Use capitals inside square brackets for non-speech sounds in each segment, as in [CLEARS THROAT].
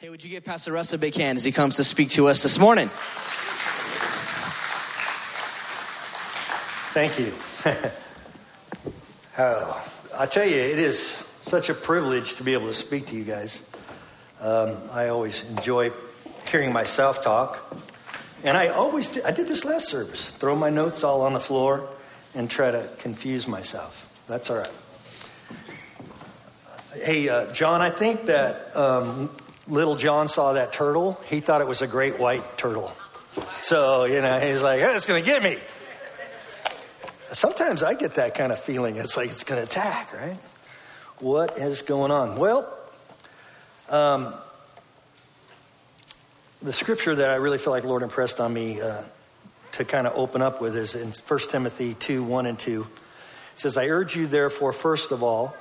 Hey, would you give Pastor Russ a big hand as he comes to speak to us this morning? Thank you. [LAUGHS] oh, I tell you, it is such a privilege to be able to speak to you guys. Um, I always enjoy hearing myself talk, and I always did, I did this last service. Throw my notes all on the floor and try to confuse myself. That's all right. Hey, uh, John, I think that um, little John saw that turtle, he thought it was a great white turtle. So, you know, he's like, hey, it's going to get me. Sometimes I get that kind of feeling. It's like it's going to attack, right? What is going on? Well, um, the scripture that I really feel like the Lord impressed on me uh, to kind of open up with is in 1 Timothy 2 1 and 2. It says, I urge you, therefore, first of all,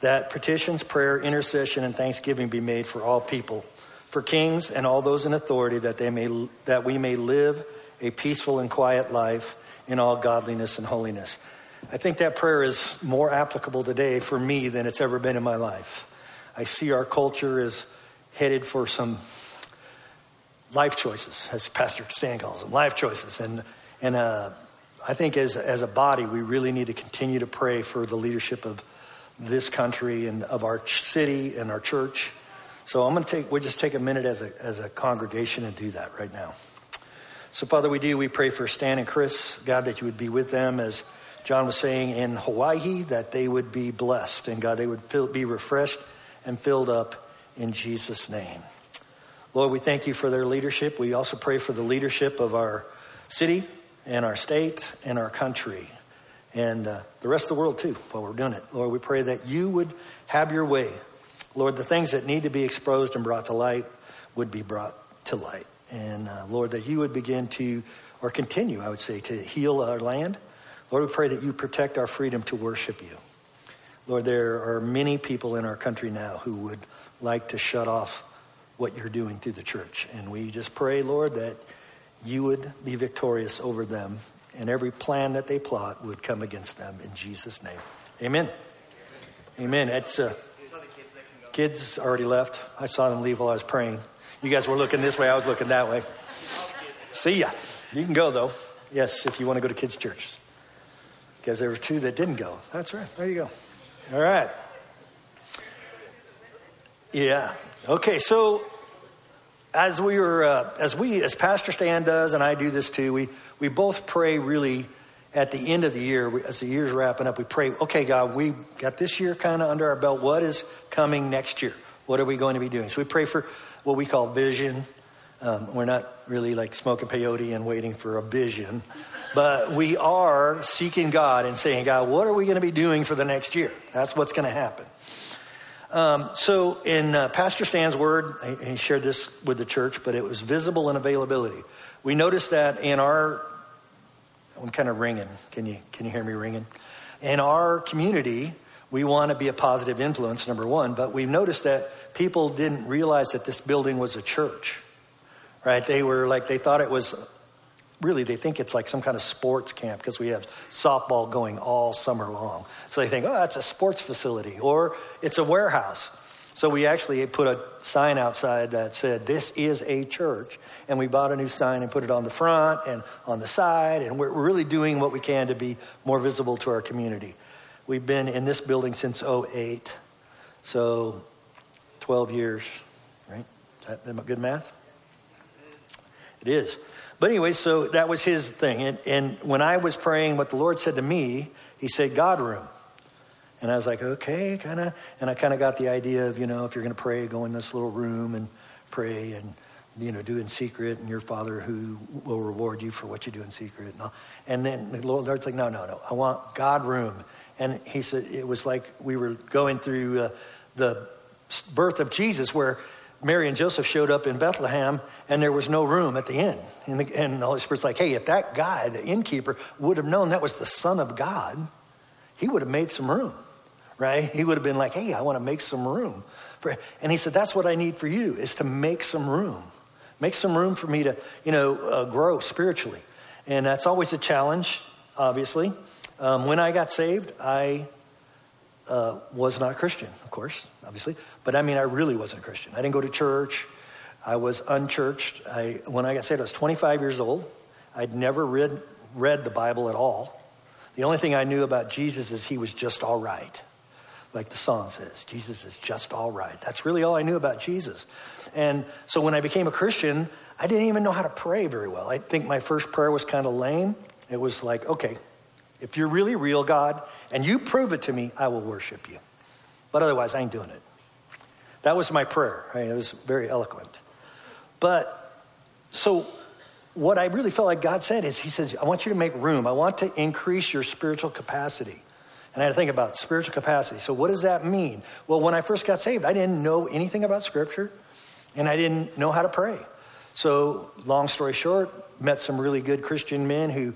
that petitions, prayer, intercession, and thanksgiving be made for all people, for kings and all those in authority, that, they may, that we may live a peaceful and quiet life in all godliness and holiness. I think that prayer is more applicable today for me than it's ever been in my life. I see our culture is headed for some life choices, as Pastor Stan calls them, life choices. And, and uh, I think as, as a body, we really need to continue to pray for the leadership of this country and of our city and our church. So I'm going to take, we'll just take a minute as a, as a congregation and do that right now. So, Father, we do, we pray for Stan and Chris, God, that you would be with them as John was saying in Hawaii, that they would be blessed and God, they would be refreshed and filled up in Jesus' name. Lord, we thank you for their leadership. We also pray for the leadership of our city and our state and our country and uh, the rest of the world too while we're doing it. Lord, we pray that you would have your way. Lord, the things that need to be exposed and brought to light would be brought to light. And uh, Lord, that you would begin to, or continue, I would say, to heal our land. Lord, we pray that you protect our freedom to worship you. Lord, there are many people in our country now who would like to shut off what you're doing through the church. And we just pray, Lord, that you would be victorious over them and every plan that they plot would come against them in Jesus' name. Amen. Amen. It's uh, kids already left. I saw them leave while I was praying. You guys were looking this way, I was looking that way. See ya. You can go though. Yes, if you want to go to kids' church. Because there were two that didn't go. That's right. There you go. All right. Yeah. Okay, so as we were, uh, as we, as Pastor Stan does, and I do this too, we, we both pray really at the end of the year, as the year's wrapping up, we pray, okay, God, we got this year kind of under our belt. What is coming next year? What are we going to be doing? So we pray for what we call vision. Um, we're not really like smoking peyote and waiting for a vision, but we are seeking God and saying, God, what are we going to be doing for the next year? That's what's going to happen. Um, so in uh, Pastor Stan's word, he shared this with the church, but it was visible and availability. We noticed that in our, I'm kind of ringing. Can you can you hear me ringing? In our community, we want to be a positive influence, number one, but we've noticed that people didn't realize that this building was a church, right? They were like they thought it was really they think it's like some kind of sports camp because we have softball going all summer long. So they think, oh, that's a sports facility or it's a warehouse. So we actually put a sign outside that said, This is a church. And we bought a new sign and put it on the front and on the side. And we're really doing what we can to be more visible to our community. We've been in this building since 08. So 12 years, right? Is that good math? It is. But anyway, so that was his thing. And, and when I was praying, what the Lord said to me, he said, God room. And I was like, okay, kind of. And I kind of got the idea of, you know, if you're going to pray, go in this little room and pray and, you know, do in secret, and your Father who will reward you for what you do in secret. And, all. and then the Lord's like, no, no, no. I want God room. And he said, it was like we were going through uh, the birth of Jesus where Mary and Joseph showed up in Bethlehem and there was no room at the inn. And the, and the Holy Spirit's like, hey, if that guy, the innkeeper, would have known that was the Son of God, he would have made some room, right? He would have been like, hey, I want to make some room. For, and he said, that's what I need for you, is to make some room. Make some room for me to, you know, uh, grow spiritually. And that's always a challenge, obviously. Um, when I got saved, I uh, was not Christian, of course, obviously. But I mean, I really wasn't a Christian. I didn't go to church. I was unchurched. I, when I got saved, I was 25 years old. I'd never read, read the Bible at all. The only thing I knew about Jesus is he was just all right. Like the song says, Jesus is just all right. That's really all I knew about Jesus. And so when I became a Christian, I didn't even know how to pray very well. I think my first prayer was kind of lame. It was like, okay, if you're really real, God, and you prove it to me, I will worship you. But otherwise, I ain't doing it. That was my prayer. I mean, it was very eloquent. But so what I really felt like God said is, He says, I want you to make room. I want to increase your spiritual capacity. And I had to think about spiritual capacity. So, what does that mean? Well, when I first got saved, I didn't know anything about Scripture and I didn't know how to pray. So, long story short, met some really good Christian men who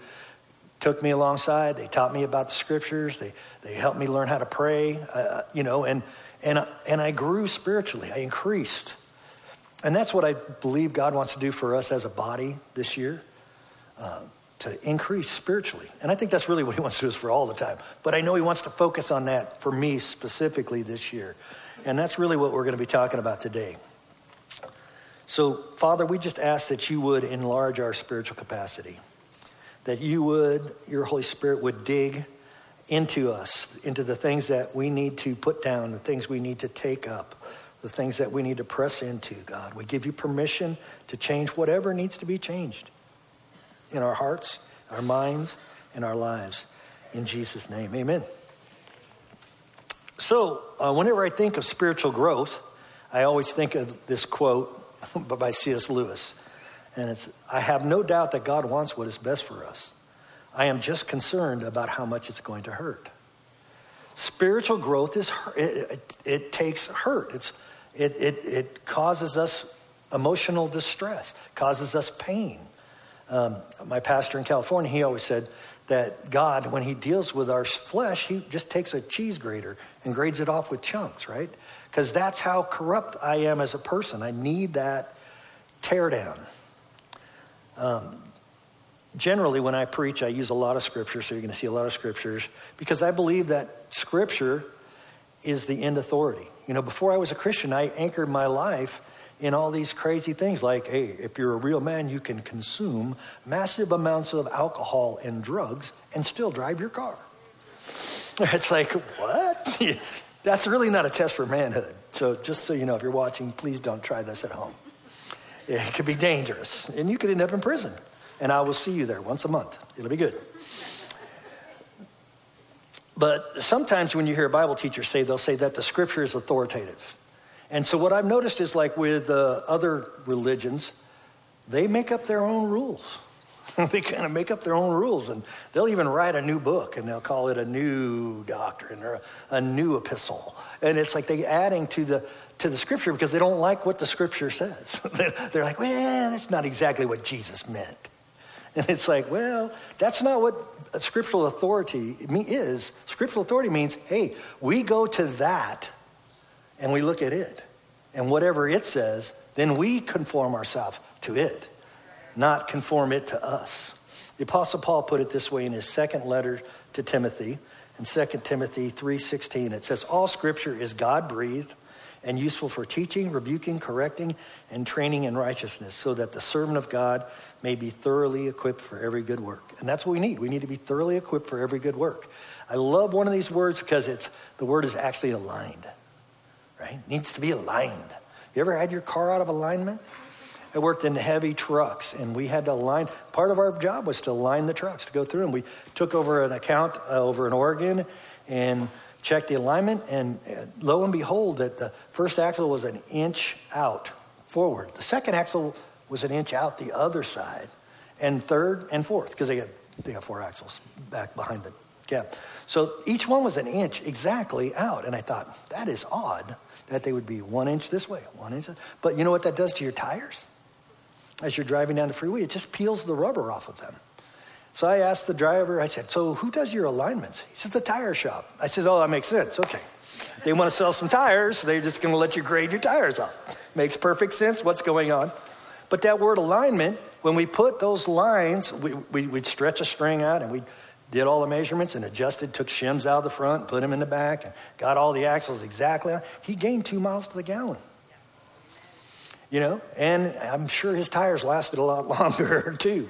took me alongside. They taught me about the Scriptures. They, they helped me learn how to pray, uh, you know, and, and, and I grew spiritually. I increased. And that's what I believe God wants to do for us as a body this year. Uh, to increase spiritually. And I think that's really what he [LAUGHS] wants to do for all the time. But I know he wants to focus on that for me specifically this year. And that's really what we're going to be talking about today. So, Father, we just ask that you would enlarge our spiritual capacity, that you would, your Holy Spirit would dig into us, into the things that we need to put down, the things we need to take up, the things that we need to press into, God. We give you permission to change whatever needs to be changed in our hearts, our minds, and our lives. In Jesus' name, amen. So, uh, whenever I think of spiritual growth, I always think of this quote [LAUGHS] by C.S. Lewis. And it's I have no doubt that God wants what is best for us. I am just concerned about how much it's going to hurt. Spiritual growth is it, it, it takes hurt. It's, it, it, it causes us emotional distress, causes us pain. Um, my pastor in California, he always said that God, when he deals with our flesh, he just takes a cheese grater and grates it off with chunks, right? Because that's how corrupt I am as a person. I need that tear down. Um, generally, when I preach, I use a lot of scripture, so you're going to see a lot of scriptures, because I believe that scripture is the end authority. You know, before I was a Christian, I anchored my life in all these crazy things like, hey, if you're a real man, you can consume massive amounts of alcohol and drugs and still drive your car. [LAUGHS] It's like, what? [LAUGHS] That's really not a test for manhood. So, just so you know, if you're watching, please don't try this at home. It could be dangerous, and you could end up in prison. And I will see you there once a month. It'll be good. But sometimes when you hear Bible teacher say, they'll say that the scripture is authoritative. And so what I've noticed is like with uh, other religions, they make up their own rules. [LAUGHS] they kind of make up their own rules, and they'll even write a new book, and they'll call it a new doctrine or a, a new epistle. And it's like they're adding to the to the scripture because they don't like what the scripture says. [LAUGHS] They're like, well, that's not exactly what Jesus meant. And it's like, well, that's not what scriptural authority is. Scriptural authority means, hey, we go to that and we look at it. And whatever it says, then we conform ourselves to it, not conform it to us. The apostle Paul put it this way in his second letter to Timothy, in 2 Timothy 3:16. It says all scripture is God-breathed and useful for teaching, rebuking, correcting, and training in righteousness, so that the servant of God may be thoroughly equipped for every good work. And that's what we need. We need to be thoroughly equipped for every good work. I love one of these words because it's the word is actually aligned right? Needs to be aligned. You ever had your car out of alignment? I worked in heavy trucks and we had to align. Part of our job was to align the trucks to go through. And we took over an account uh, over in Oregon and checked the alignment. And uh, lo and behold, that the first axle was an inch out forward. The second axle was an inch out the other side. And third and fourth, because they got, they got four axles back behind the gap. So each one was an inch exactly out. And I thought, that is odd that they would be one inch this way, one inch. But you know what that does to your tires? As you're driving down the freeway, it just peels the rubber off of them. So I asked the driver, I said, So who does your alignments? He said, The tire shop. I said, Oh, that makes sense. Okay. They want to sell some tires, they're just going to let you grade your tires off. Makes perfect sense what's going on. But that word alignment, when we put those lines, we, we, would stretch a string out and we'd did all the measurements and adjusted, took shims out of the front, put them in the back, and got all the axles exactly. He gained two miles to the gallon. you know, and I'm sure his tires lasted a lot [LAUGHS] longer too.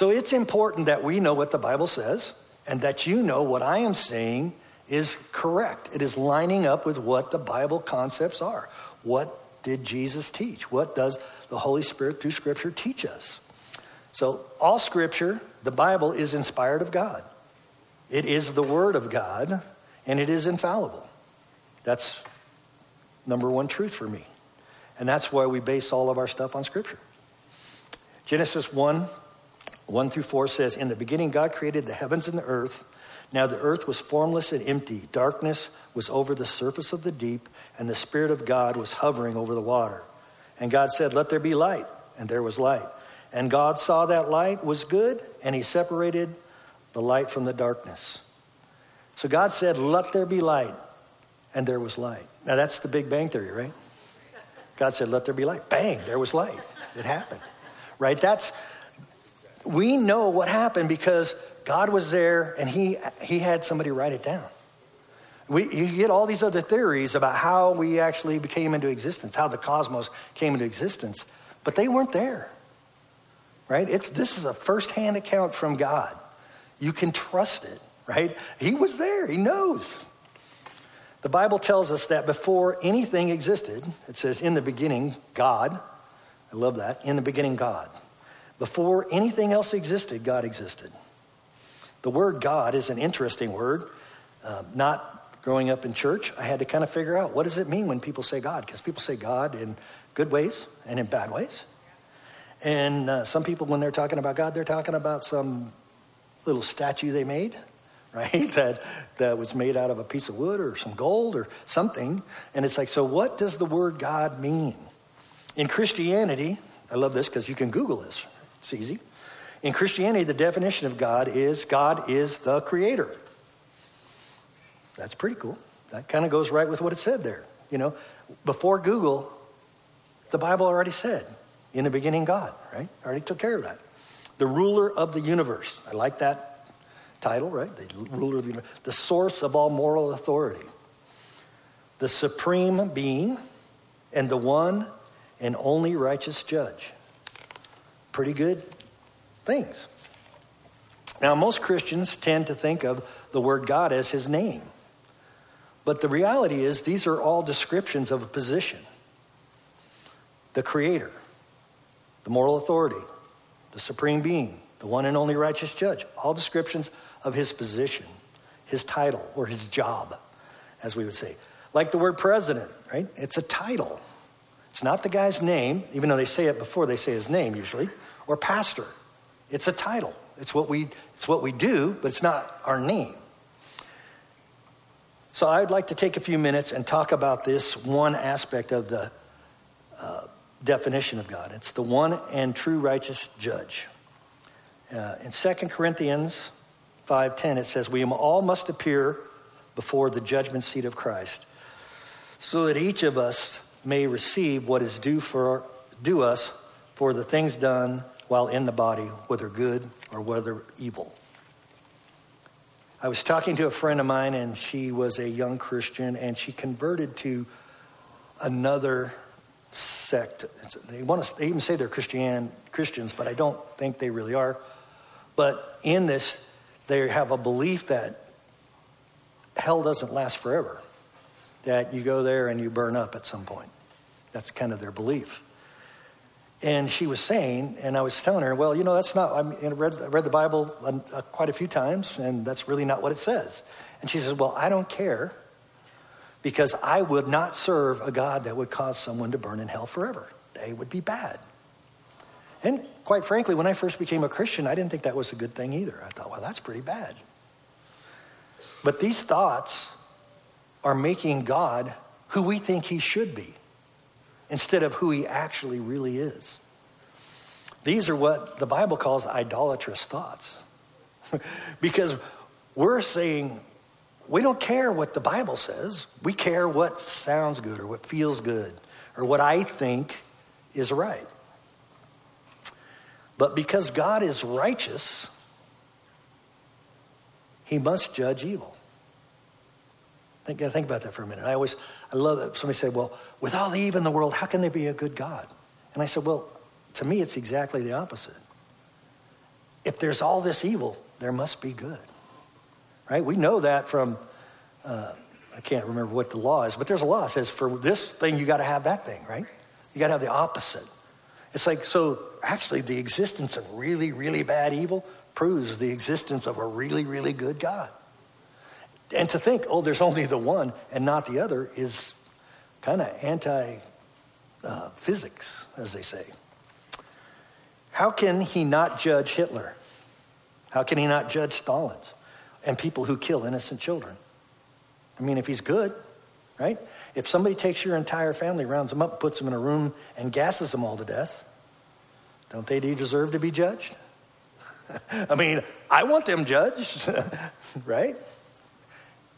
So it's important that we know what the Bible says and that you know what I am saying is correct. It is lining up with what the Bible concepts are. What did Jesus teach? What does the Holy Spirit through Scripture teach us? So, all Scripture, the Bible, is inspired of God. It is the Word of God, and it is infallible. That's number one truth for me. And that's why we base all of our stuff on Scripture. Genesis 1 1 through 4 says, In the beginning, God created the heavens and the earth. Now the earth was formless and empty. Darkness was over the surface of the deep, and the Spirit of God was hovering over the water. And God said, Let there be light. And there was light. And God saw that light was good, and He separated the light from the darkness. So God said, Let there be light. And there was light. Now that's the Big Bang Theory, right? God said, Let there be light. Bang, there was light. It happened. Right? That's, we know what happened because God was there and he, he had somebody write it down. We, you get all these other theories about how we actually became into existence, how the cosmos came into existence, but they weren't there. Right? It's, this is a firsthand account from God. You can trust it, right? He was there, he knows. The Bible tells us that before anything existed, it says, in the beginning, God. I love that. In the beginning, God. Before anything else existed, God existed. The word God is an interesting word. Uh, not growing up in church, I had to kind of figure out what does it mean when people say God? Because people say God in good ways and in bad ways. And uh, some people, when they're talking about God, they're talking about some little statue they made, [LAUGHS] right? that, that was made out of a piece of wood or some gold or something. And it's like, so what does the word God mean? In Christianity, I love this because you can Google this, it's easy. In Christianity, the definition of God is God is the creator. That's pretty cool. That kind of goes right with what it said there. You know, before Google, the Bible already said, in the beginning, God, right? Already took care of that. The ruler of the universe. I like that title, right? The ruler of the universe. The source of all moral authority. The supreme being and the one and only righteous judge. Pretty good things. Now, most Christians tend to think of the word God as his name. But the reality is, these are all descriptions of a position the creator, the moral authority, the supreme being, the one and only righteous judge. All descriptions of his position, his title, or his job, as we would say. Like the word president, right? It's a title. It's not the guy's name, even though they say it before they say his name usually, or pastor. It's a title. It's what we, it's what we do, but it's not our name. So I'd like to take a few minutes and talk about this one aspect of the uh, definition of God. It's the one and true righteous judge. Uh, in 2 Corinthians 5.10, it says, We all must appear before the judgment seat of Christ, so that each of us may receive what is due, for, due us for the things done while in the body, whether good or whether evil. I was talking to a friend of mine, and she was a young Christian, and she converted to another sect. They want to they even say they're Christian Christians, but I don't think they really are. But in this, they have a belief that hell doesn't last forever. That you go there and you burn up at some point. That's kind of their belief. And she was saying, and I was telling her, well, you know, that's not, I, read, read the Bible uh, quite a few times, and that's really not what it says. And she says, well, I don't care because I would not serve a God that would cause someone to burn in hell forever. They would be bad. And quite frankly, when I first became a Christian, I didn't think that was a good thing either. I thought, well, that's pretty bad. But these thoughts are making God who we think he should be instead of who he actually really is. These are what the Bible calls idolatrous thoughts. [LAUGHS] because we're saying we don't care what the Bible says, we care what sounds good or what feels good or what I think is right. But because God is righteous, he must judge evil. Think, think about that for a minute. I always, I love that. Somebody said, well, with all the evil in the world, how can there be a good God? And I said, well, to me, it's exactly the opposite. If there's all this evil, there must be good. Right? We know that from, uh, I can't remember what the law is, but there's a law that says for this thing, you got to have that thing, right? You got to have the opposite. It's like, so actually, the existence of really, really bad evil proves the existence of a really, really good God. And to think, oh, there's only the one and not the other is kind of anti uh, physics, as they say. How can he not judge Hitler? How can he not judge Stalin's and people who kill innocent children? I mean, if he's good, right? If somebody takes your entire family, rounds them up, puts them in a room, and gasses them all to death, don't they deserve to be judged? [LAUGHS] I mean, I want them judged, [LAUGHS] right?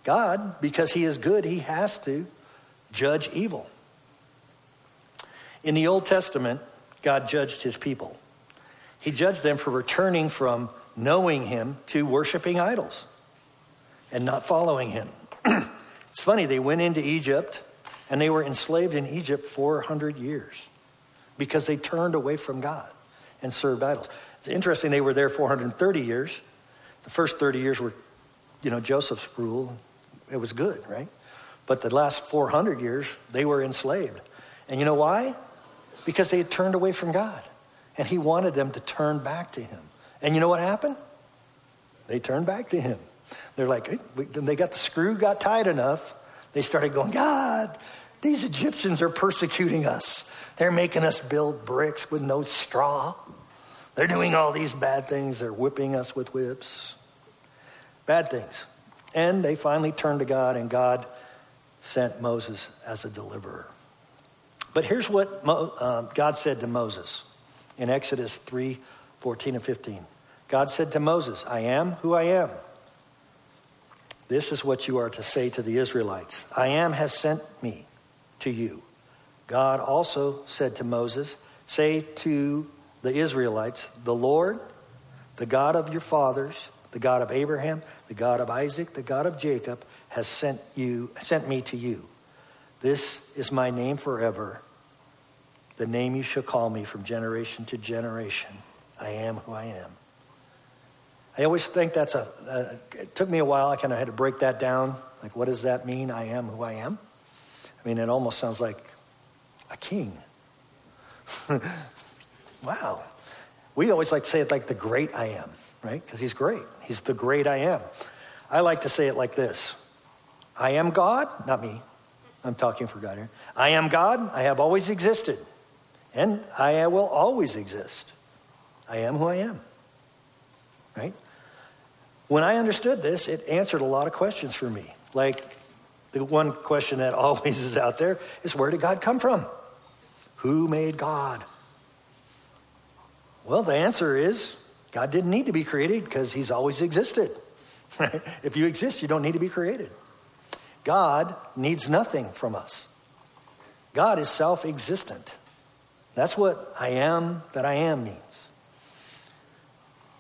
God, because he is good, he has to judge evil. In the Old Testament, God judged his people. He judged them for returning from knowing him to worshiping idols and not following him. [CLEARS THROAT] it's funny, they went into Egypt and they were enslaved in Egypt 400 years because they turned away from God and served idols. It's interesting, they were there 430 years. The first 30 years were, you know, Joseph's rule. It was good, right? But the last 400 years, they were enslaved. And you know why? Because they had turned away from God. And he wanted them to turn back to him. And you know what happened? They turned back to him. They're like, hey, they got the screw got tight enough. They started going, God, these Egyptians are persecuting us. They're making us build bricks with no straw. They're doing all these bad things. They're whipping us with whips. Bad things. And they finally turned to God, and God sent Moses as a deliverer. But here's what Mo, uh, God said to Moses in Exodus 3 14 and 15. God said to Moses, I am who I am. This is what you are to say to the Israelites I am has sent me to you. God also said to Moses, Say to the Israelites, The Lord, the God of your fathers, the God of Abraham, the God of Isaac, the God of Jacob, has sent you sent me to you. This is my name forever, the name you shall call me from generation to generation. I am who I am. I always think that's a, a it took me a while. I kind of had to break that down. Like, what does that mean? I am who I am. I mean, it almost sounds like a king. [LAUGHS] wow. We always like to say it like the great I am right? Because he's great. He's the great I am. I like to say it like this I am God, not me. I'm talking for God here. I am God. I have always existed. And I will always exist. I am who I am. Right? When I understood this, it answered a lot of questions for me. Like the one question that [LAUGHS] always is out there is where did God come from? Who made God? Well, the answer is God didn't need to be created because he's always existed. [LAUGHS] if you exist, you don't need to be created. God needs nothing from us. God is self existent. That's what I am that I am means.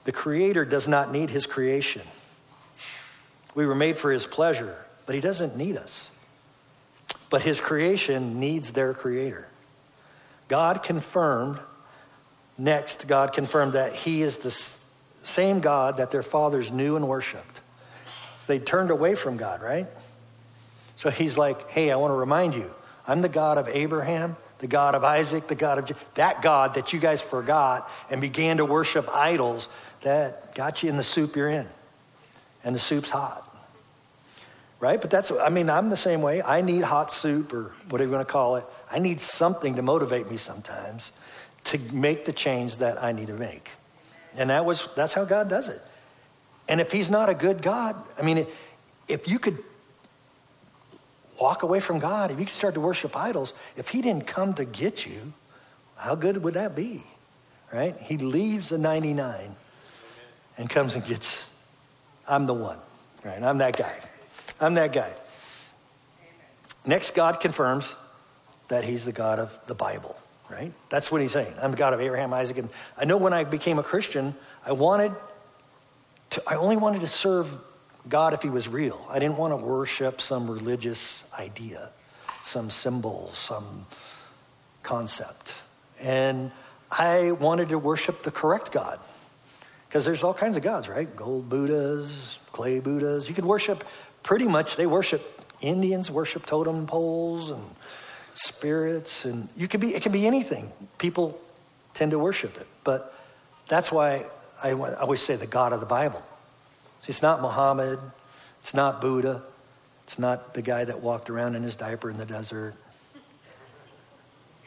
The Creator does not need His creation. We were made for His pleasure, but He doesn't need us. But His creation needs their Creator. God confirmed Next, God confirmed that He is the same God that their fathers knew and worshiped. So they turned away from God, right? So He's like, hey, I want to remind you, I'm the God of Abraham, the God of Isaac, the God of that God that you guys forgot and began to worship idols that got you in the soup you're in. And the soup's hot. Right? But that's, I mean, I'm the same way. I need hot soup or whatever you want to call it. I need something to motivate me sometimes to make the change that I need to make. And that was that's how God does it. And if he's not a good God, I mean if you could walk away from God, if you could start to worship idols, if he didn't come to get you, how good would that be? Right? He leaves the 99 and comes and gets I'm the one. Right? I'm that guy. I'm that guy. Next God confirms that he's the God of the Bible right? That's what he's saying. I'm the God of Abraham, Isaac, and I know when I became a Christian, I wanted to, I only wanted to serve God if he was real. I didn't want to worship some religious idea, some symbol, some concept. And I wanted to worship the correct God. Because there's all kinds of gods, right? Gold Buddhas, clay Buddhas. You could worship pretty much, they worship, Indians worship totem poles and spirits. And you can be, it can be anything. People tend to worship it. But that's why I always say the God of the Bible. See, it's not Muhammad, it's not Buddha, it's not the guy that walked around in his diaper in the desert.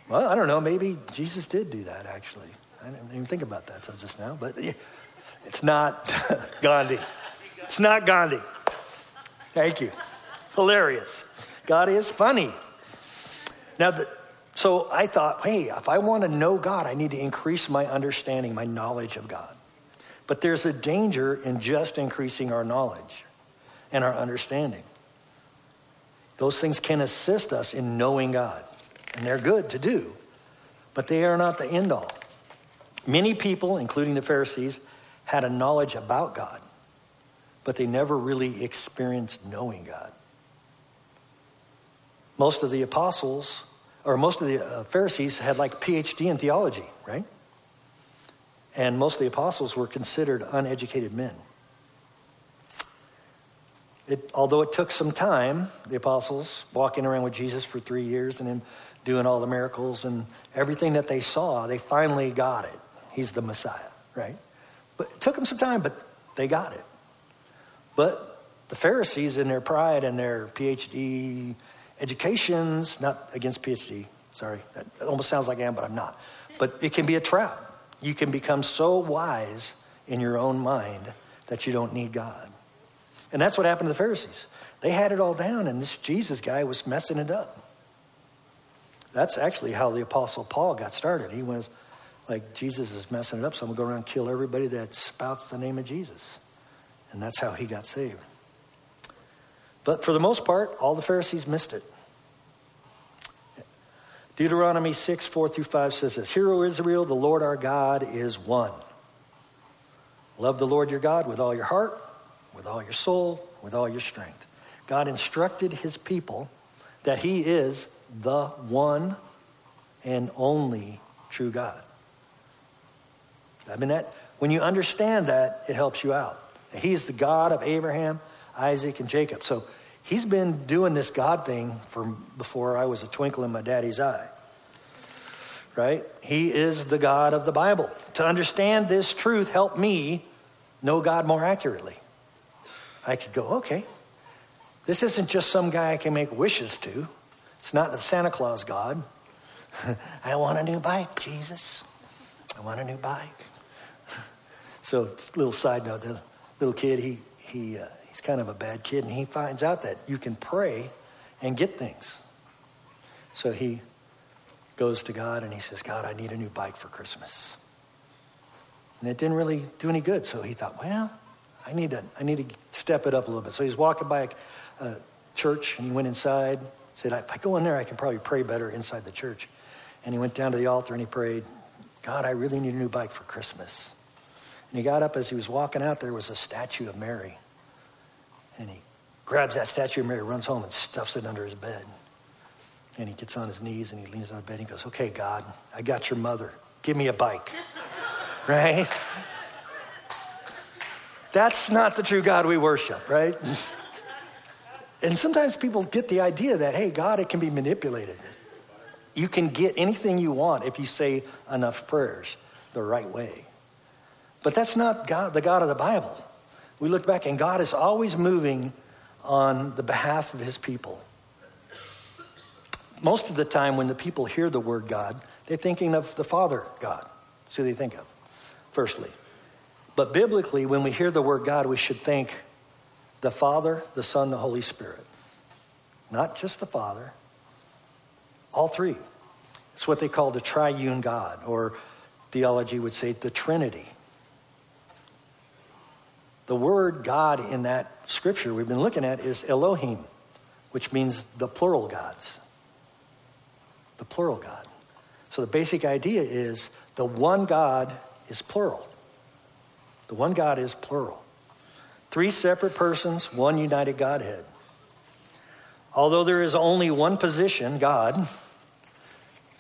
Well, I don't know, maybe Jesus did do that actually. I didn't even think about that until just now, but it's not [LAUGHS] Gandhi. It's not Gandhi. Thank you. Hilarious. God is funny. Now, the, so I thought, hey, if I want to know God, I need to increase my understanding, my knowledge of God. But there's a danger in just increasing our knowledge and our understanding. Those things can assist us in knowing God, and they're good to do, but they are not the end all. Many people, including the Pharisees, had a knowledge about God, but they never really experienced knowing God. Most of the apostles, or most of the uh, Pharisees, had like PhD in theology, right? and most of the apostles were considered uneducated men. It, although it took some time, the apostles walking around with Jesus for three years and him doing all the miracles and everything that they saw, they finally got it. He's the Messiah, right? But it took them some time, but they got it. But the Pharisees, in their pride and their PhD educations, not against PhD, sorry, that almost sounds like I am, but I'm not. But it can be a trap. You can become so wise in your own mind that you don't need God. And that's what happened to the Pharisees. They had it all down, and this Jesus guy was messing it up. That's actually how the Apostle Paul got started. He was like, Jesus is messing it up, so I'm going to go around and kill everybody that spouts the name of Jesus. And that's how he got saved. But for the most part, all the Pharisees missed it. Deuteronomy 6, 4 through 5 says this Hear, O Israel, the Lord our God is one. Love the Lord your God with all your heart, with all your soul, with all your strength. God instructed his people that he is the one and only true God. I mean, that when you understand that, it helps you out. He's the God of Abraham, Isaac, and Jacob. So He's been doing this God thing from before I was a twinkle in my daddy's eye. Right? He is the God of the Bible. To understand this truth help me know God more accurately. I could go, okay, this isn't just some guy I can make wishes to. It's not the Santa Claus God. [LAUGHS] I want a new bike, Jesus. I want a new bike. [LAUGHS] so, little side note: the little kid, he he uh, he's kind of a bad kid, and he finds out that you can pray and get things. So he goes to God and he says, God, I need a new bike for Christmas. And it didn't really do any good. So he thought, well, I need to, I need to step it up a little bit. So he's walking by a, a church and he went inside. Said, if I go in there, I can probably pray better inside the church. And he went down to the altar and he prayed, God, I really need a new bike for Christmas. And he got up as he was walking out, there was a statue of Mary. And he grabs that statue of Mary, runs home, and stuffs it under his bed. And he gets on his knees and he leans on the bed and he goes, Okay, God, I got your mother. Give me a bike. [LAUGHS] right? That's not the true God we worship, right? and sometimes people get the idea that, hey, God, it can be manipulated. You can get anything you want if you say enough prayers the right way. But that's not God, the God of the Bible we look back and God is always moving on the behalf of his people. Most of the time, when the people hear the word God, they're thinking of the Father God. That's who they think of, firstly. But biblically, when we hear the word God, we should think the Father, the Son, the Holy Spirit. Not just the Father, all three. It's what they call the triune God, or theology would say the Trinity. The word God in that scripture we've been looking at is Elohim, which means the plural gods. The plural God. So the basic idea is the one God is plural. The one God is plural. Three separate persons, one united Godhead. Although there is only one position, God,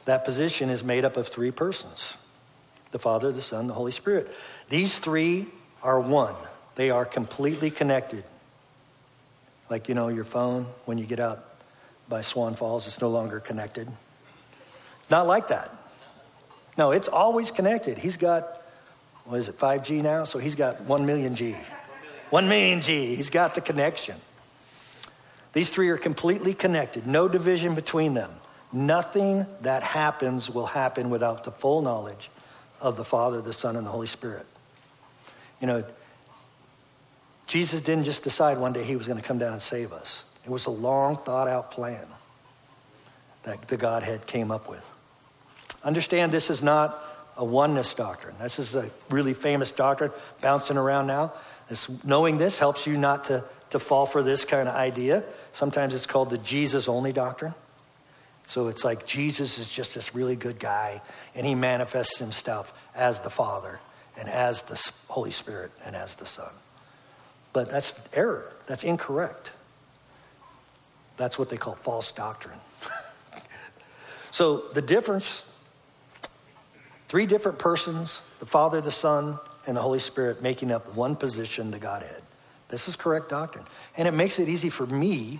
that position is made up of three persons the Father, the Son, the Holy Spirit. These three are one, they are completely connected. Like, you know, your phone, when you get out by Swan Falls, it's no longer connected. Not like that. No, it's always connected. He's got, what is it, 5G now? So he's got 1 million G. 1 million G. He's got the connection. These three are completely connected, no division between them. Nothing that happens will happen without the full knowledge of the Father, the Son, and the Holy Spirit. You know, Jesus didn't just decide one day he was going to come down and save us. It was a long thought out plan that the Godhead came up with. Understand this is not a oneness doctrine. This is a really famous doctrine bouncing around now. This, knowing this helps you not to, to fall for this kind of idea. Sometimes it's called the Jesus only doctrine. So it's like Jesus is just this really good guy, and he manifests himself as the Father, and as the Holy Spirit, and as the Son. But that's error. That's incorrect. That's what they call false doctrine. [LAUGHS] so the difference three different persons the Father, the Son, and the Holy Spirit making up one position, the Godhead. This is correct doctrine. And it makes it easy for me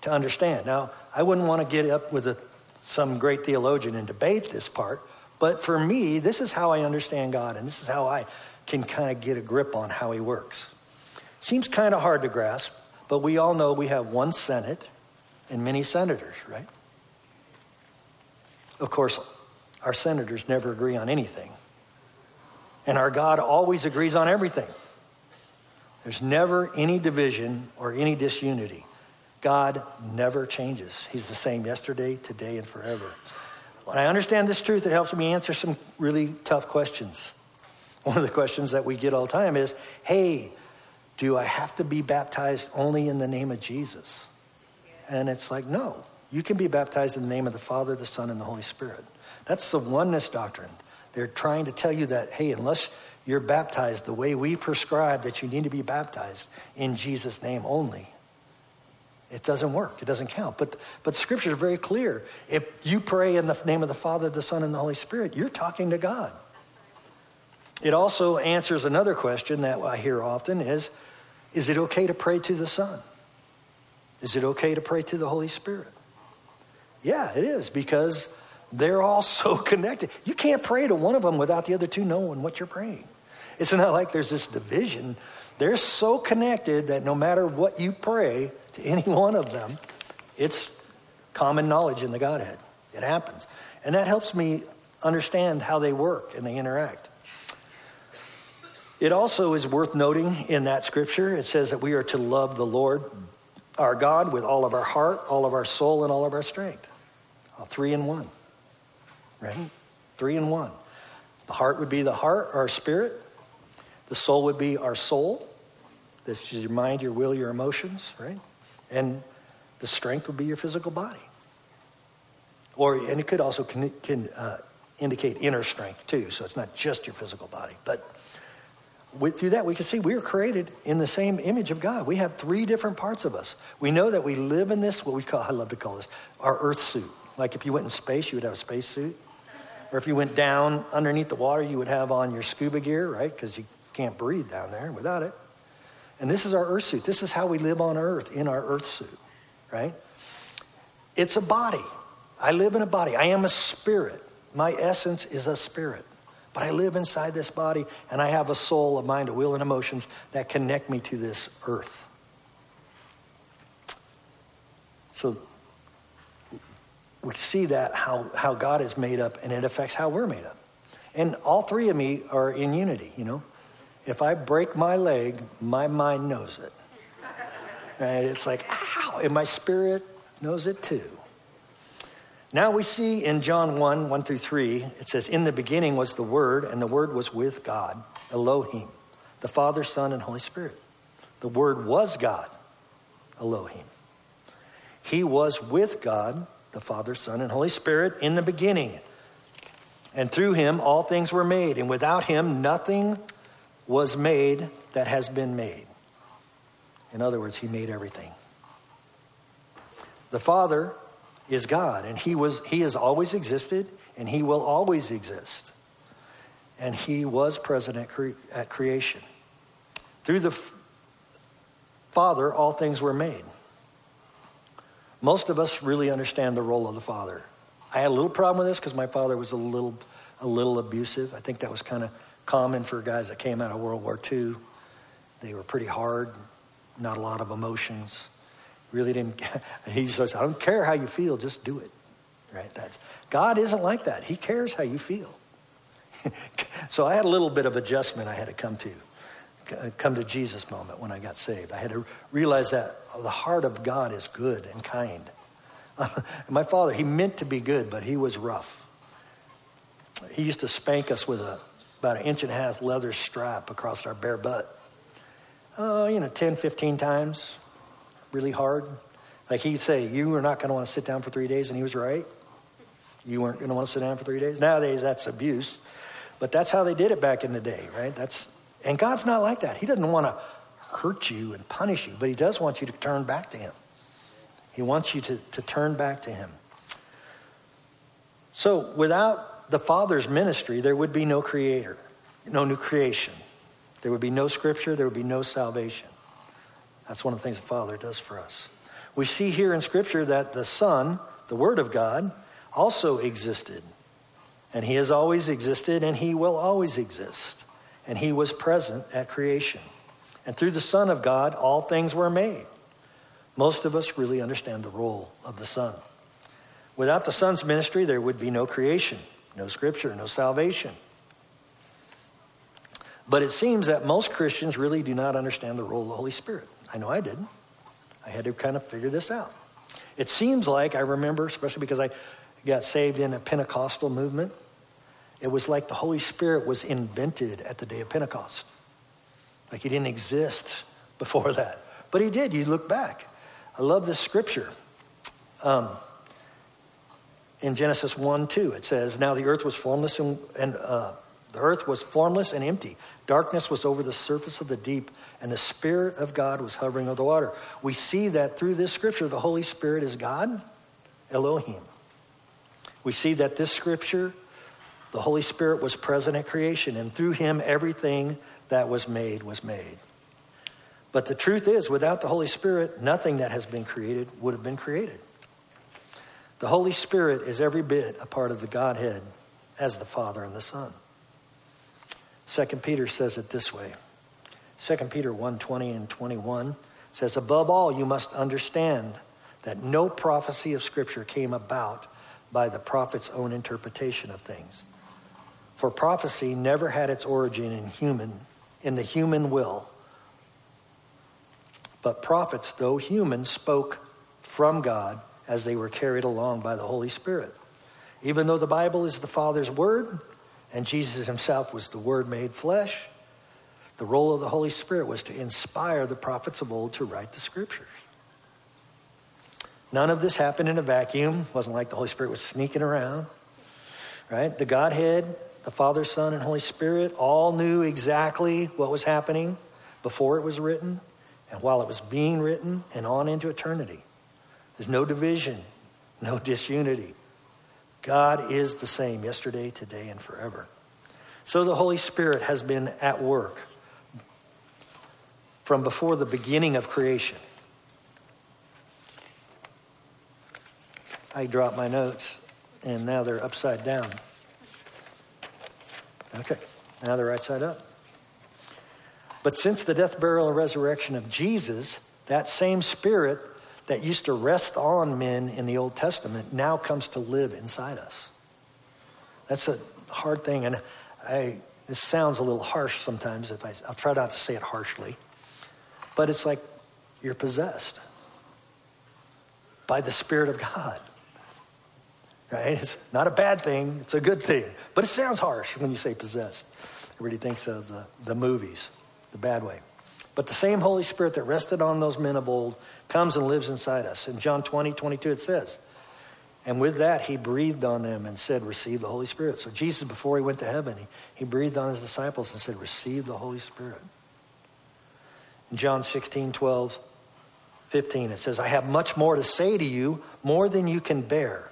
to understand. Now, I wouldn't want to get up with a, some great theologian and debate this part, but for me, this is how I understand God, and this is how I can kind of get a grip on how He works. Seems kind of hard to grasp, but we all know we have one Senate and many senators, right? Of course, our senators never agree on anything. And our God always agrees on everything. There's never any division or any disunity. God never changes. He's the same yesterday, today, and forever. When I understand this truth, it helps me answer some really tough questions. One of the questions that we get all the time is hey, do I have to be baptized only in the name of Jesus? And it's like, no. You can be baptized in the name of the Father, the Son, and the Holy Spirit. That's the oneness doctrine. They're trying to tell you that, hey, unless you're baptized the way we prescribe that you need to be baptized in Jesus' name only, it doesn't work. It doesn't count. But, but scriptures are very clear. If you pray in the name of the Father, the Son, and the Holy Spirit, you're talking to God. It also answers another question that I hear often is, is it okay to pray to the Son? Is it okay to pray to the Holy Spirit? Yeah, it is because they're all [LAUGHS] so connected. You can't pray to one of them without the other two knowing what you're praying. It's not like there's this division. They're so connected that no matter what you pray to [LAUGHS] any one of them, it's common knowledge in the Godhead. It happens. And that helps me understand how they work and they interact. It also is worth noting in that scripture, it says that we are to love the Lord our God with all of our heart, all of our soul, and all of our strength. All three in one right? Three in one. The heart would be the heart, our spirit. The soul would be our soul. This is your mind, your will, your emotions, right? And the strength would be your physical body. Or, and it could also can, can uh, indicate inner strength too. So it's not just your physical body. But with, through that, we can see we are created in the same image of God. We have three different parts of us. We know that we live in this, what we call, I love to call this, our earth suit. Like if you went in space, you would have a space suit. Or if you went down underneath the water, you would have on your scuba gear, right? Because you can't breathe down there without it. And this is our earth suit. This is how we live on earth in our earth suit, right? It's a body. I live in a body. I am a spirit. My essence is a spirit. But I live inside this body and I have a soul, a mind, a will, and emotions that connect me to this earth. So we see that how, how God is made up and it affects how we're made up. And all three of me are in unity, you know. If I break my leg, my mind knows it. Right? It's like, ow, and my spirit knows it too. Now we see in John 1 1 through 3, it says, In the beginning was the Word, and the Word was with God, Elohim, the Father, Son, and Holy Spirit. The Word was God, Elohim. He was with God the Father, Son, and Holy Spirit in the beginning. And through him all things were made, and without him nothing was made that has been made. In other words, he made everything. The Father is God, and he, was, he has always existed, and he will always exist. And he was present at, cre- at creation. Through the f- Father, all things were made. Most of us really understand the role of the Father. I had a little problem with this because my father was a little, a little abusive. I think that was kind of common for guys that came out of World War II. They were pretty hard, not a lot of emotions. Really didn't. [LAUGHS] He says, "I don't care how you feel, just do it." Right? That's God isn't like that. He cares how you feel. [LAUGHS] so I had a little bit of adjustment I had to come to, come to Jesus moment when I got saved. I had to realize that the heart of God is good and kind. [LAUGHS] my father, he meant to be good, but he was rough. He used to spank us with a about an inch and a half leather strap across our bare butt. Uh, you know, 10, 15 times, really hard. Like he'd say, You are not going to want to sit down for three days, and he was right. You weren't going to want to sit down for three days. Nowadays, that's abuse. But that's how they did it back in the day, right? That's and God's not like that. He doesn't want to hurt you and punish you, but he does want you to turn back to him. He wants you to, to turn back to him. So without the Father's ministry, there would be no creator, no new creation. There would be no scripture, there would be no salvation. That's one of the things the Father does for us. We see here in Scripture that the Son, the Word of God, also existed. And He has always existed, and He will always exist. And He was present at creation. And through the Son of God, all things were made. Most of us really understand the role of the Son. Without the Son's ministry, there would be no creation, no Scripture, no salvation. But it seems that most Christians really do not understand the role of the Holy Spirit. I know I didn't. I had to kind of figure this out. It seems like I remember, especially because I got saved in a Pentecostal movement, it was like the Holy Spirit was invented at the day of Pentecost. Like he didn't exist [LAUGHS] before that. But he did. You look back. I love this scripture. Um, in Genesis 1 2, it says, Now the earth was formless and, and uh, the earth was formless and empty. Darkness was over the surface of the deep, and the Spirit of God was hovering over the water. We see that through this scripture, the Holy Spirit is God, Elohim. We see that this scripture, the Holy Spirit was present at creation, and through him, everything that was made was made. But the truth is, without the Holy Spirit, nothing that has been created would have been created. The Holy Spirit is every bit a part of the Godhead as the Father and the Son. 2 Peter says it this way. 2 Peter 1 20 and 21 says, Above all, you must understand that no prophecy of Scripture came about by the prophet's own interpretation of things. For prophecy never had its origin in human, in the human will. But prophets, though human, spoke from God as they were carried along by the Holy Spirit. Even though the Bible is the Father's word, and Jesus himself was the Word made flesh, the role of the Holy Spirit was to inspire the prophets of old to write the scriptures. None of this happened in a vacuum. It wasn't like the Holy Spirit was sneaking around. Right? The Godhead, the Father, Son, and Holy Spirit all knew exactly what was happening before it was written and while it was being written and on into eternity. There's no division, no disunity. God is the same yesterday, today, and forever. So the Holy Spirit has been at work from before the beginning of creation. I dropped my notes, and now they're upside down. Okay, now they're right side up. But since the death, burial, and resurrection of Jesus, that same Spirit that used to rest on men in the Old Testament now comes to live inside us. That's a hard thing, and I, this sounds a little harsh sometimes. If I, I'll try not to say it harshly, but it's like you're possessed by the Spirit of God. Right? It's not a bad thing; it's a good thing. But it sounds harsh when you say possessed. Everybody thinks of the, the movies, the bad way. But the same Holy Spirit that rested on those men of old comes and lives inside us. In John 20, 22, it says, and with that, he breathed on them and said, Receive the Holy Spirit. So Jesus, before he went to heaven, he, he breathed on his disciples and said, Receive the Holy Spirit. In John 16, 12, 15, it says, I have much more to say to you, more than you can bear.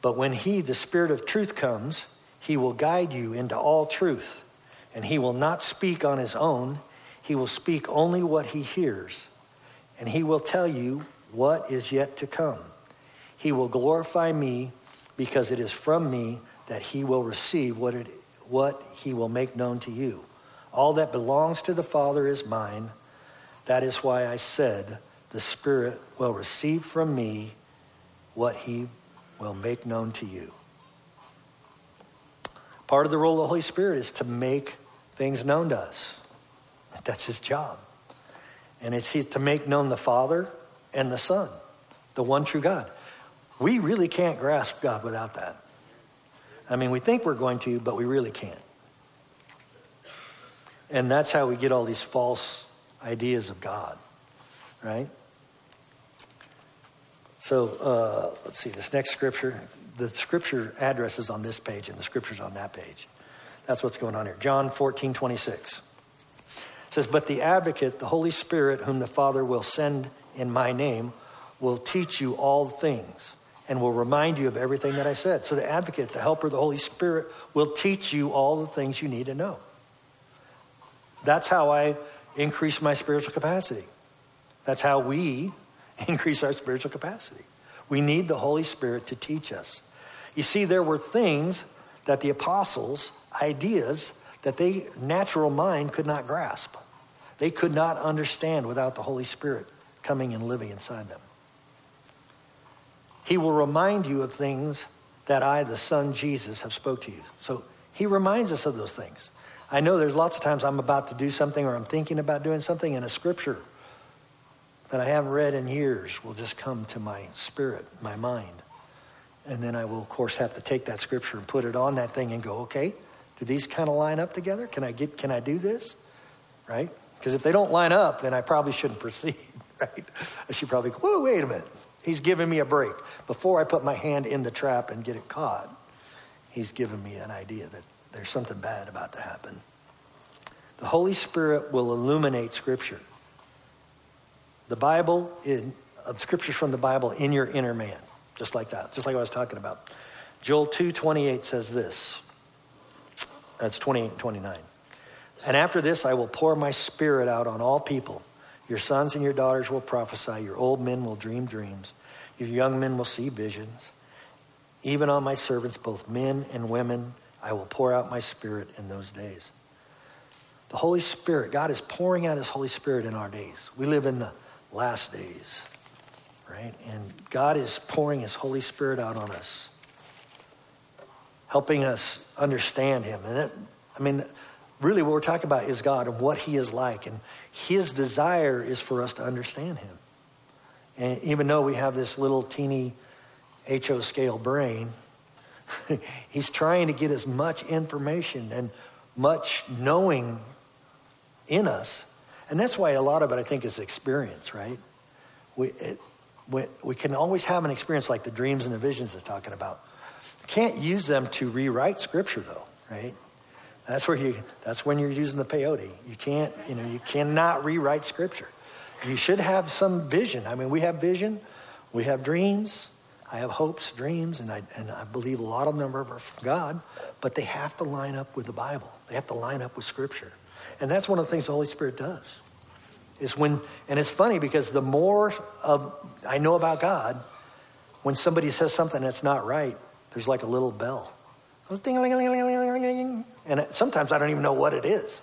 But when He, the Spirit of truth, comes, He will guide you into all truth. And He will not speak on His own, He will speak only what He hears. And He will tell you what is yet to come. He will glorify me because it is from me that He will receive what, it, what He will make known to you. All that belongs to the Father is mine. That is why I said, The Spirit will receive from me what He will make known to you. Part of the role of the Holy Spirit is to make things known to us. That's His job. And it's his, to make known the Father and the Son, the one true God. We really can't grasp God without that. I mean, we think we're going to, but we really can't. And that's how we get all these false ideas of God, right? So uh, let's see, this next scripture, the scripture address is on this page and the scripture's on that page. That's what's going on here. John 14, 26. Says, But the advocate, the Holy Spirit, whom the Father will send in my name, will teach you all things and will remind you of everything that I said. So the advocate, the helper, the Holy Spirit will teach you all the things you need to know. That's how I increase my spiritual capacity. That's how we [LAUGHS] increase our spiritual capacity. We need the Holy Spirit to teach us. You see, there were things that the apostles, ideas that they natural mind could not grasp. They could not understand without the Holy Spirit coming and living inside them. He will remind you of things that I, the Son Jesus, have spoke to you. So he reminds us of those things. I know there's lots of times I'm about to do something or I'm thinking about doing something, and a scripture that I haven't read in years will just come to my spirit, my mind. And then I will, of course, have to take that scripture and put it on that thing and go, okay, do these kind of line up together? Can I get, can I do this? Right? Because if they don't line up, then I probably shouldn't [LAUGHS] proceed, right? I should probably go, whoa, wait a minute. He's giving me a break. Before I put my hand in the trap and get it caught, he's given me an idea that there's something bad about to happen. The Holy Spirit will illuminate Scripture. The Bible, in, uh, scriptures from the Bible in your inner man, just like that, just like I was talking about. Joel 2.28 says this. That's 28 and 29. And after this, I will pour my spirit out on all people. Your sons and your daughters will prophesy. Your old men will dream dreams. Your young men will see visions. Even on my servants, both men and women, I will pour out my spirit in those days. The Holy Spirit, God is pouring out His Holy Spirit in our days. We live in the last days, right? And God is pouring His Holy Spirit out on us, helping us understand Him. And that, I mean, really what we're talking about is God and what He is like. And His desire is for us to understand Him. And even though we have this little teeny HO scale brain, [LAUGHS] He's trying to get as much information and much knowing in us. And that's why a lot of it, I think, is experience, right? We, it, we, we can always have an experience like the dreams and the visions is talking about. Can't use them to rewrite Scripture, though, right? That's where you. That's when you're using the peyote. You can't. You know. You cannot rewrite Scripture. You should have some vision. I mean, we have vision. We have dreams. I have hopes, dreams, and I, and I believe a lot of them are from God, but they have to line up with the Bible. They have to line up with Scripture. And that's one of the things the Holy Spirit does. Is when, and it's funny because the more of, I know about God, when somebody says something that's not right, there's like a little bell. And sometimes I don't even know what it is.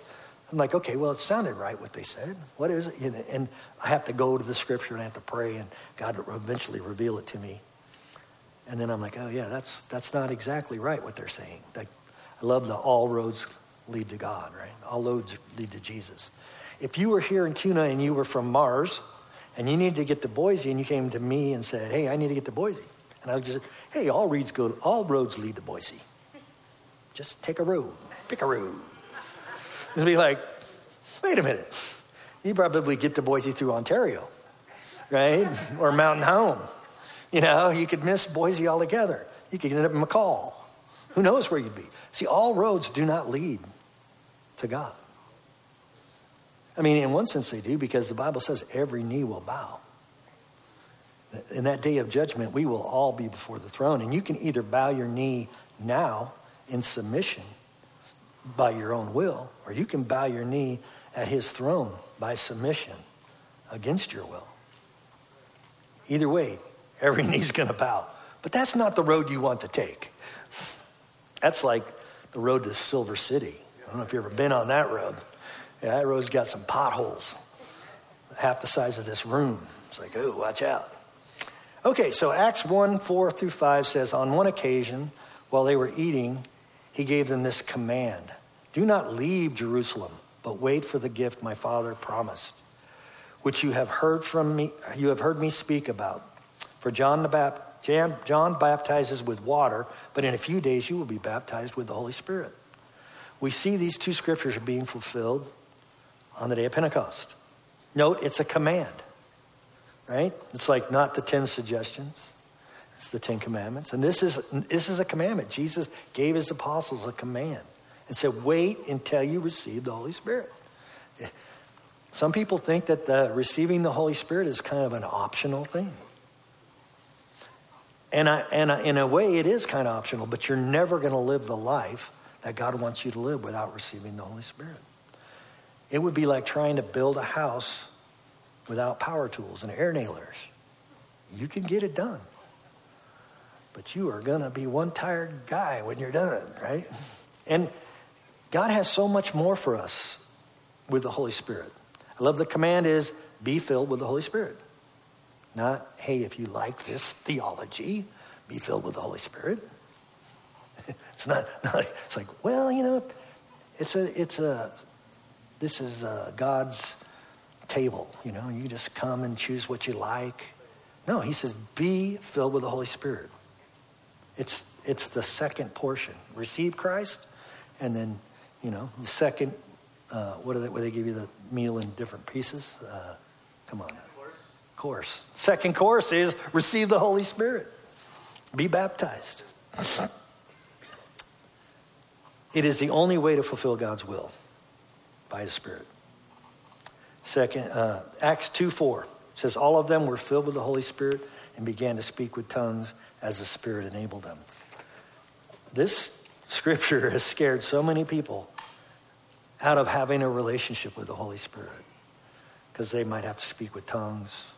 I'm like, okay, well, it sounded right what they said. What is it? And I have to go to the scripture and I have to pray, and God will eventually reveal it to me. And then I'm like, oh, yeah, that's, that's not exactly right what they're saying. Like, I love the all roads lead to God, right? All roads lead to Jesus. If you were here in Kuna and you were from Mars and you needed to get to Boise and you came to me and said, hey, I need to get to Boise. And I just, hey, all roads go, all roads lead to Boise. Just take a road, pick a road. It'd be like, wait a minute. You probably get to Boise through Ontario, right? or Mountain Home. You know, you could miss Boise altogether. You could end up in McCall. Who knows where you'd be? See, all roads do not lead to God. I mean, in one sense they do because the Bible says every knee will bow. In that day of judgment, we will all be before the throne. And you can either bow your knee now in submission by your own will, or you can bow your knee at his throne by submission against your will. Either way, every [LAUGHS] knee's going to bow. But that's not the road you want to take. That's like the road to Silver City. I don't know if you've ever been on that road. Yeah, that road's got some potholes, half the size of this room. It's like, oh, watch out. Okay, so Acts 1 4 through 5 says, On one occasion, while they were eating, he gave them this command Do not leave Jerusalem, but wait for the gift my father promised, which you have heard from me, you have heard me speak about. For John the John baptizes with water, but in a few days you will be baptized with the Holy Spirit. We see these two scriptures are being fulfilled on the day of Pentecost. Note, it's a command, right? It's like not the 10 suggestions, it's the 10 commandments. And this is, this is a commandment. Jesus gave his apostles a command and said, wait until you receive the Holy Spirit. Some people think that the, receiving the Holy Spirit is kind of an optional thing. And, I, and I, in a way, it is kind of optional, but you're never going to live the life that God wants you to live without receiving the Holy Spirit. It would be like trying to build a house without power tools and air nailers. You can get it done, but you are going to be one tired guy when you're done, right? And God has so much more for us with the Holy Spirit. I love the command is be filled with the Holy Spirit. Not, hey, if you like this theology, be filled with the Holy Spirit. [LAUGHS] it's not, not like, it's like, well, you know, it's a, it's a, this is a God's table. You know, you just come and choose what you like. No, he says, be filled with the Holy Spirit. It's, it's the second portion. Receive Christ, and then, you know, the second, uh, what do they, where they give you the meal in different pieces? Uh, come on course. Second course is receive the Holy Spirit, be baptized. [CLEARS THROAT] It is the only way to fulfill God's will by His Spirit. Second, uh, Acts 2 4 says, All of them were filled with the Holy Spirit and began to speak with tongues as the Spirit enabled them. This scripture has scared so many people out of having a relationship with the Holy Spirit because they might have to speak with tongues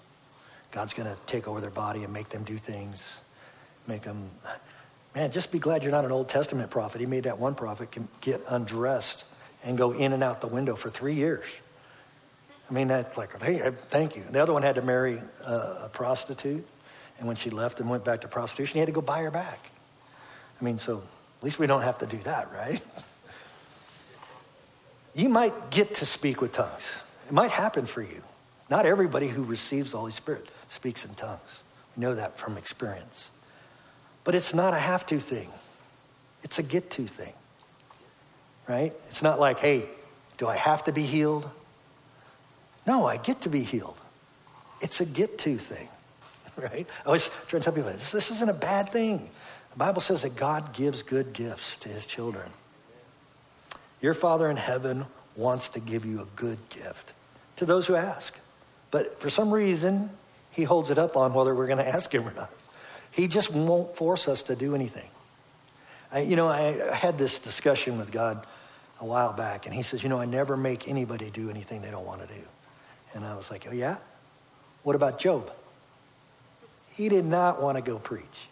God's going to take over their body and make them do things, make them. Man, just be glad you're not an Old Testament prophet. He made that one prophet get undressed and go in and out the window for three years. I mean, that like, hey, thank you. The other one had to marry a prostitute, and when she left and went back to prostitution, he had to go buy her back. I mean, so at least we don't have to do that, right? [LAUGHS] You might get to speak with tongues. It might happen for you. Not everybody who receives the Holy Spirit speaks in tongues. We know that from experience. But it's not a have to thing, it's a get to thing. Right? It's not like, hey, do I have to be healed? No, I get to be healed. It's a get to thing. [LAUGHS] Right? I always try to tell people this, this isn't a bad thing. The Bible says that God gives good gifts to his children. Your Father in heaven wants to give you a good gift to those who ask. But for some reason, he holds it up on whether we're going to ask him or not. He just won't force us to do anything. I, you know, I had this discussion with God a while back, and he says, You know, I never make anybody do anything they don't want to do. And I was like, Oh, yeah? What about Job? He did not want to go preach.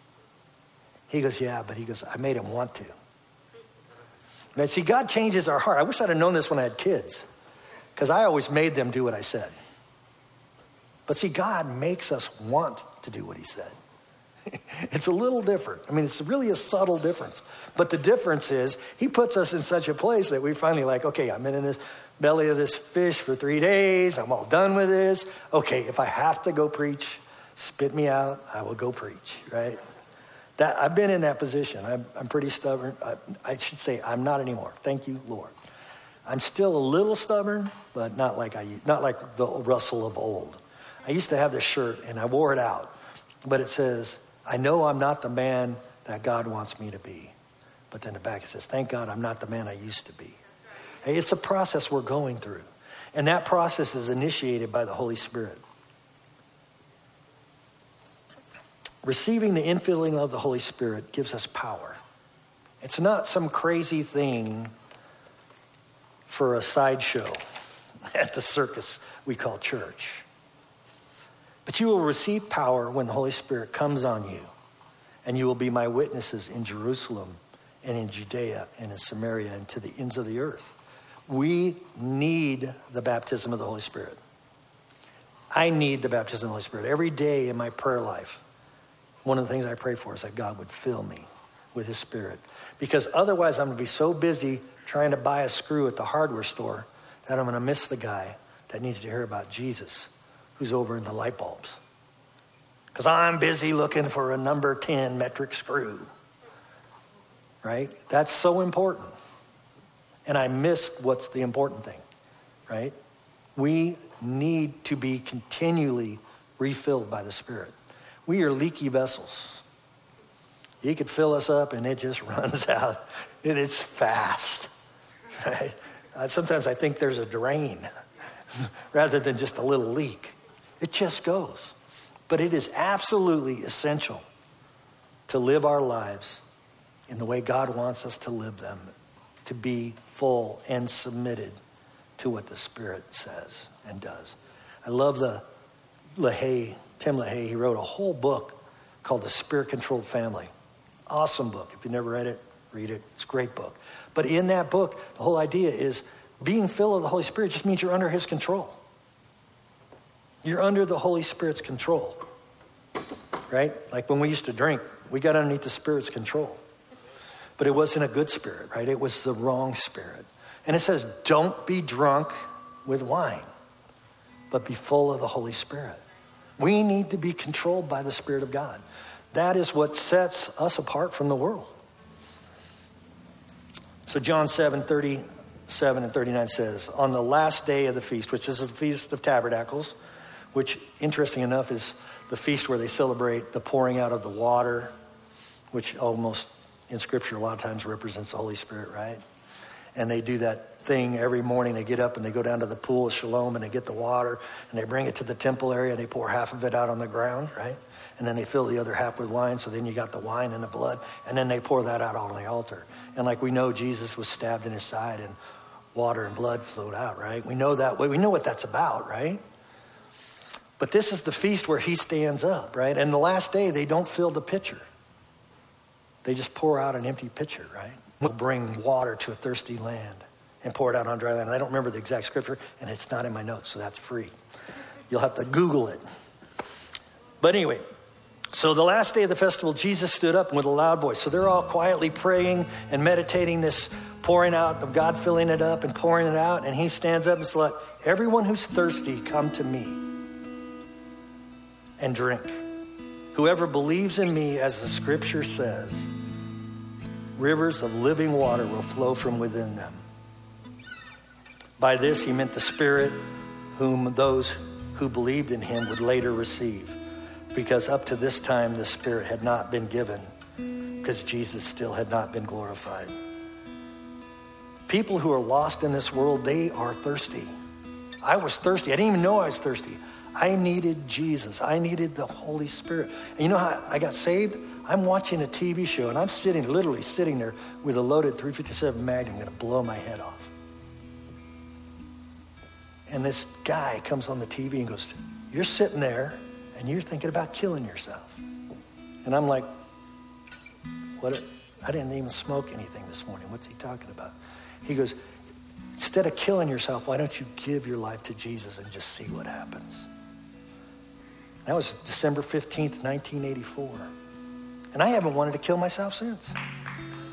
He goes, Yeah, but he goes, I made him want to. Now, see, God changes our heart. I wish I'd have known this when I had kids, because I always made them do what I said. But see, God makes us want to do what He said. [LAUGHS] it's a little different. I mean, it's really a subtle difference. But the difference is, He puts us in such a place that we finally like, okay, I'm in this belly of this fish for three days. I'm all done with this. Okay, if I have to go preach, spit me out. I will go preach, right? That, I've been in that position. I'm, I'm pretty stubborn. I, I should say I'm not anymore. Thank you, Lord. I'm still a little stubborn, but not like I not like the Russell of old. I used to have this shirt and I wore it out, but it says, I know I'm not the man that God wants me to be. But then the back it says, Thank God I'm not the man I used to be. Hey, it's a process we're going through. And that process is initiated by the Holy Spirit. Receiving the infilling of the Holy Spirit gives us power. It's not some crazy thing for a sideshow [LAUGHS] at the circus we call church. But you will receive power when the Holy Spirit comes on you, and you will be my witnesses in Jerusalem and in Judea and in Samaria and to the ends of the earth. We need the baptism of the Holy Spirit. I need the baptism of the Holy Spirit. Every day in my prayer life, one of the things I pray for is that God would fill me with His Spirit. Because otherwise, I'm going to be so busy trying to buy a screw at the hardware store that I'm going to miss the guy that needs to hear about Jesus who's over in the light bulbs. Because I'm busy looking for a number 10 metric screw. Right? That's so important. And I missed what's the important thing, right? We need to be continually refilled by the Spirit. We are leaky vessels. He could fill us up and it just [LAUGHS] runs out. And it's fast, right? Uh, sometimes I think there's a drain [LAUGHS] rather than just a little leak. It just goes. But it is absolutely essential to live our lives in the way God wants us to live them, to be full and submitted to what the Spirit says and does. I love the LaHaye, Tim LaHaye, he wrote a whole book called The Spirit Controlled Family. Awesome book. If you've never read it, read it. It's a great book. But in that book, the whole idea is being filled with the Holy Spirit just means you're under His control. You're under the Holy Spirit's control, right? Like when we used to drink, we got underneath the Spirit's control. But it wasn't a good spirit, right? It was the wrong spirit. And it says, don't be drunk with wine, but be full of the Holy Spirit. We need to be controlled by the Spirit of God. That is what sets us apart from the world. So, John 7 37 and 39 says, On the last day of the feast, which is the Feast of Tabernacles, which, interesting enough, is the feast where they celebrate the pouring out of the water, which almost in Scripture a lot of times represents the Holy Spirit, right? And they do that thing every morning. They get up and they go down to the pool of Siloam and they get the water and they bring it to the temple area and they pour half of it out on the ground, right? And then they fill the other half with wine. So then you got the wine and the blood. And then they pour that out on the altar. And like we know, Jesus was stabbed in his side and water and blood flowed out, right? We know that. Way. We know what that's about, right? But this is the feast where he stands up, right? And the last day, they don't fill the pitcher. They just pour out an empty pitcher, right? We'll bring water to a thirsty land and pour it out on dry land. And I don't remember the exact scripture, and it's not in my notes, so that's free. You'll have to Google it. But anyway, so the last day of the festival, Jesus stood up with a loud voice. So they're all quietly praying and meditating this pouring out of God filling it up and pouring it out. And he stands up and says, Let everyone who's thirsty come to me and drink. Whoever believes in me, as the scripture says, rivers of living water will flow from within them. By this, he meant the Spirit, whom those who believed in him would later receive, because up to this time, the Spirit had not been given, because Jesus still had not been glorified. People who are lost in this world, they are thirsty. I was thirsty. I didn't even know I was thirsty. I needed Jesus. I needed the Holy Spirit. And you know how I got saved? I'm watching a TV show and I'm sitting, literally sitting there with a loaded 357 Magnum going to blow my head off. And this guy comes on the TV and goes, You're sitting there and you're thinking about killing yourself. And I'm like, What? I didn't even smoke anything this morning. What's he talking about? He goes, Instead of killing yourself, why don't you give your life to Jesus and just see what happens? That was December 15th, 1984. And I haven't wanted to kill myself since.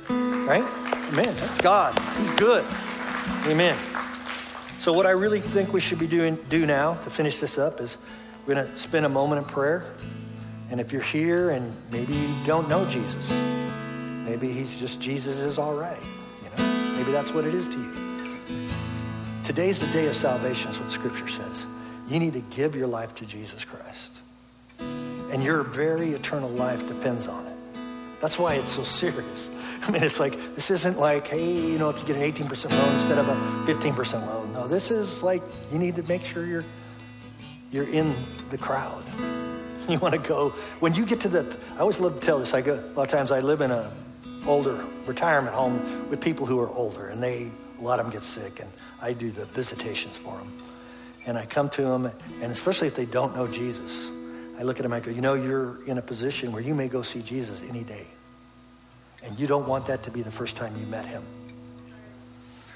Right? Amen. That's God. He's good. Amen. So, what I really think we should be doing do now to finish this up is we're going to spend a moment in prayer. And if you're here and maybe you don't know Jesus, maybe he's just Jesus is all right. You know, maybe that's what it is to you. Today's the day of salvation, is what Scripture says. You need to give your life to Jesus Christ. And your very eternal life depends on it. That's why it's so serious. [LAUGHS] I mean, it's like, this isn't like, hey, you know, if you get an 18% loan instead of a 15% loan. No, this is like, you need to make sure you're, you're in the crowd. [LAUGHS] You want to go, when you get to the, I always love to tell this. I go, a lot of times I live in a older retirement home with people who are older and they, a lot of them get sick and I do the visitations for them. And I come to them, and especially if they don't know Jesus, I look at him, I go, you know, you're in a position where you may go see Jesus any day. And you don't want that to be the first time you met him.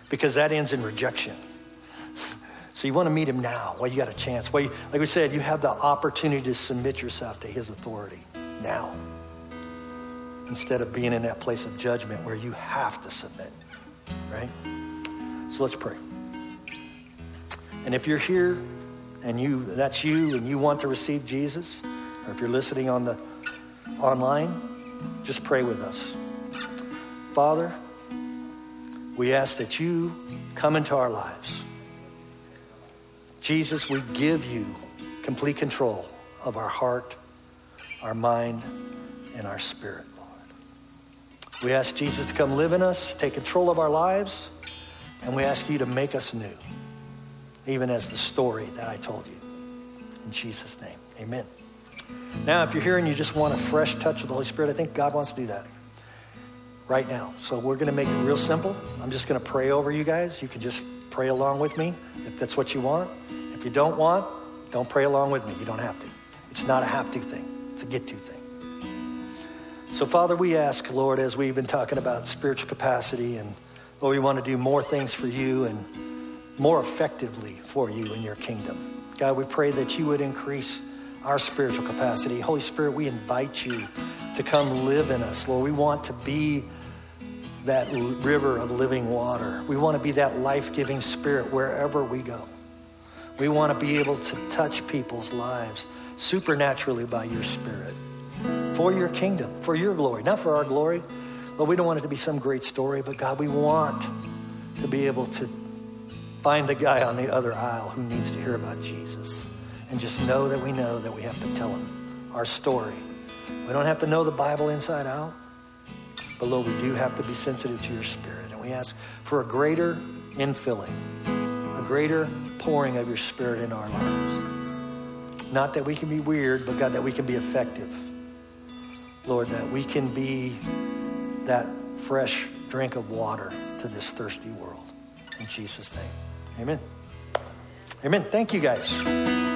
Because that ends in rejection. So you want to meet him now while you got a chance. While you, like we said, you have the opportunity to submit yourself to his authority now. Instead of being in that place of judgment where you have to submit. Right? So let's pray. And if you're here and you that's you and you want to receive Jesus, or if you're listening on the online, just pray with us. Father, we ask that you come into our lives. Jesus, we give you complete control of our heart, our mind, and our spirit, Lord. We ask Jesus to come live in us, take control of our lives, and we ask you to make us new, even as the story that I told you. In Jesus' name, amen. Now, if you're here and you just want a fresh touch of the Holy Spirit, I think God wants to do that right now. So we're going to make it real simple. I'm just going to pray over you guys. You can just pray along with me if that's what you want. If you don't want, don't pray along with me. You don't have to. It's not a have to thing, it's a get to thing. So, Father, we ask, Lord, as we've been talking about spiritual capacity, and Lord, we want to do more things for you and more effectively for you in your kingdom. God, we pray that you would increase our spiritual capacity. Holy Spirit, we invite you to come live in us, Lord. We want to be that river of living water. We want to be that life giving spirit wherever we go. We want to be able to touch people's lives supernaturally by your spirit for your kingdom, for your glory, not for our glory. Lord, we don't want it to be some great story, but God, we want to be able to find the guy on the other aisle who needs to hear about Jesus and just know that we know that we have to tell him our story. We don't have to know the Bible inside out, but Lord, we do have to be sensitive to your spirit. And we ask for a greater infilling, a greater pouring of your spirit in our lives. Not that we can be weird, but God, that we can be effective. Lord, that we can be that fresh drink of water to this thirsty world. In Jesus' name, amen. Amen. Thank you, guys.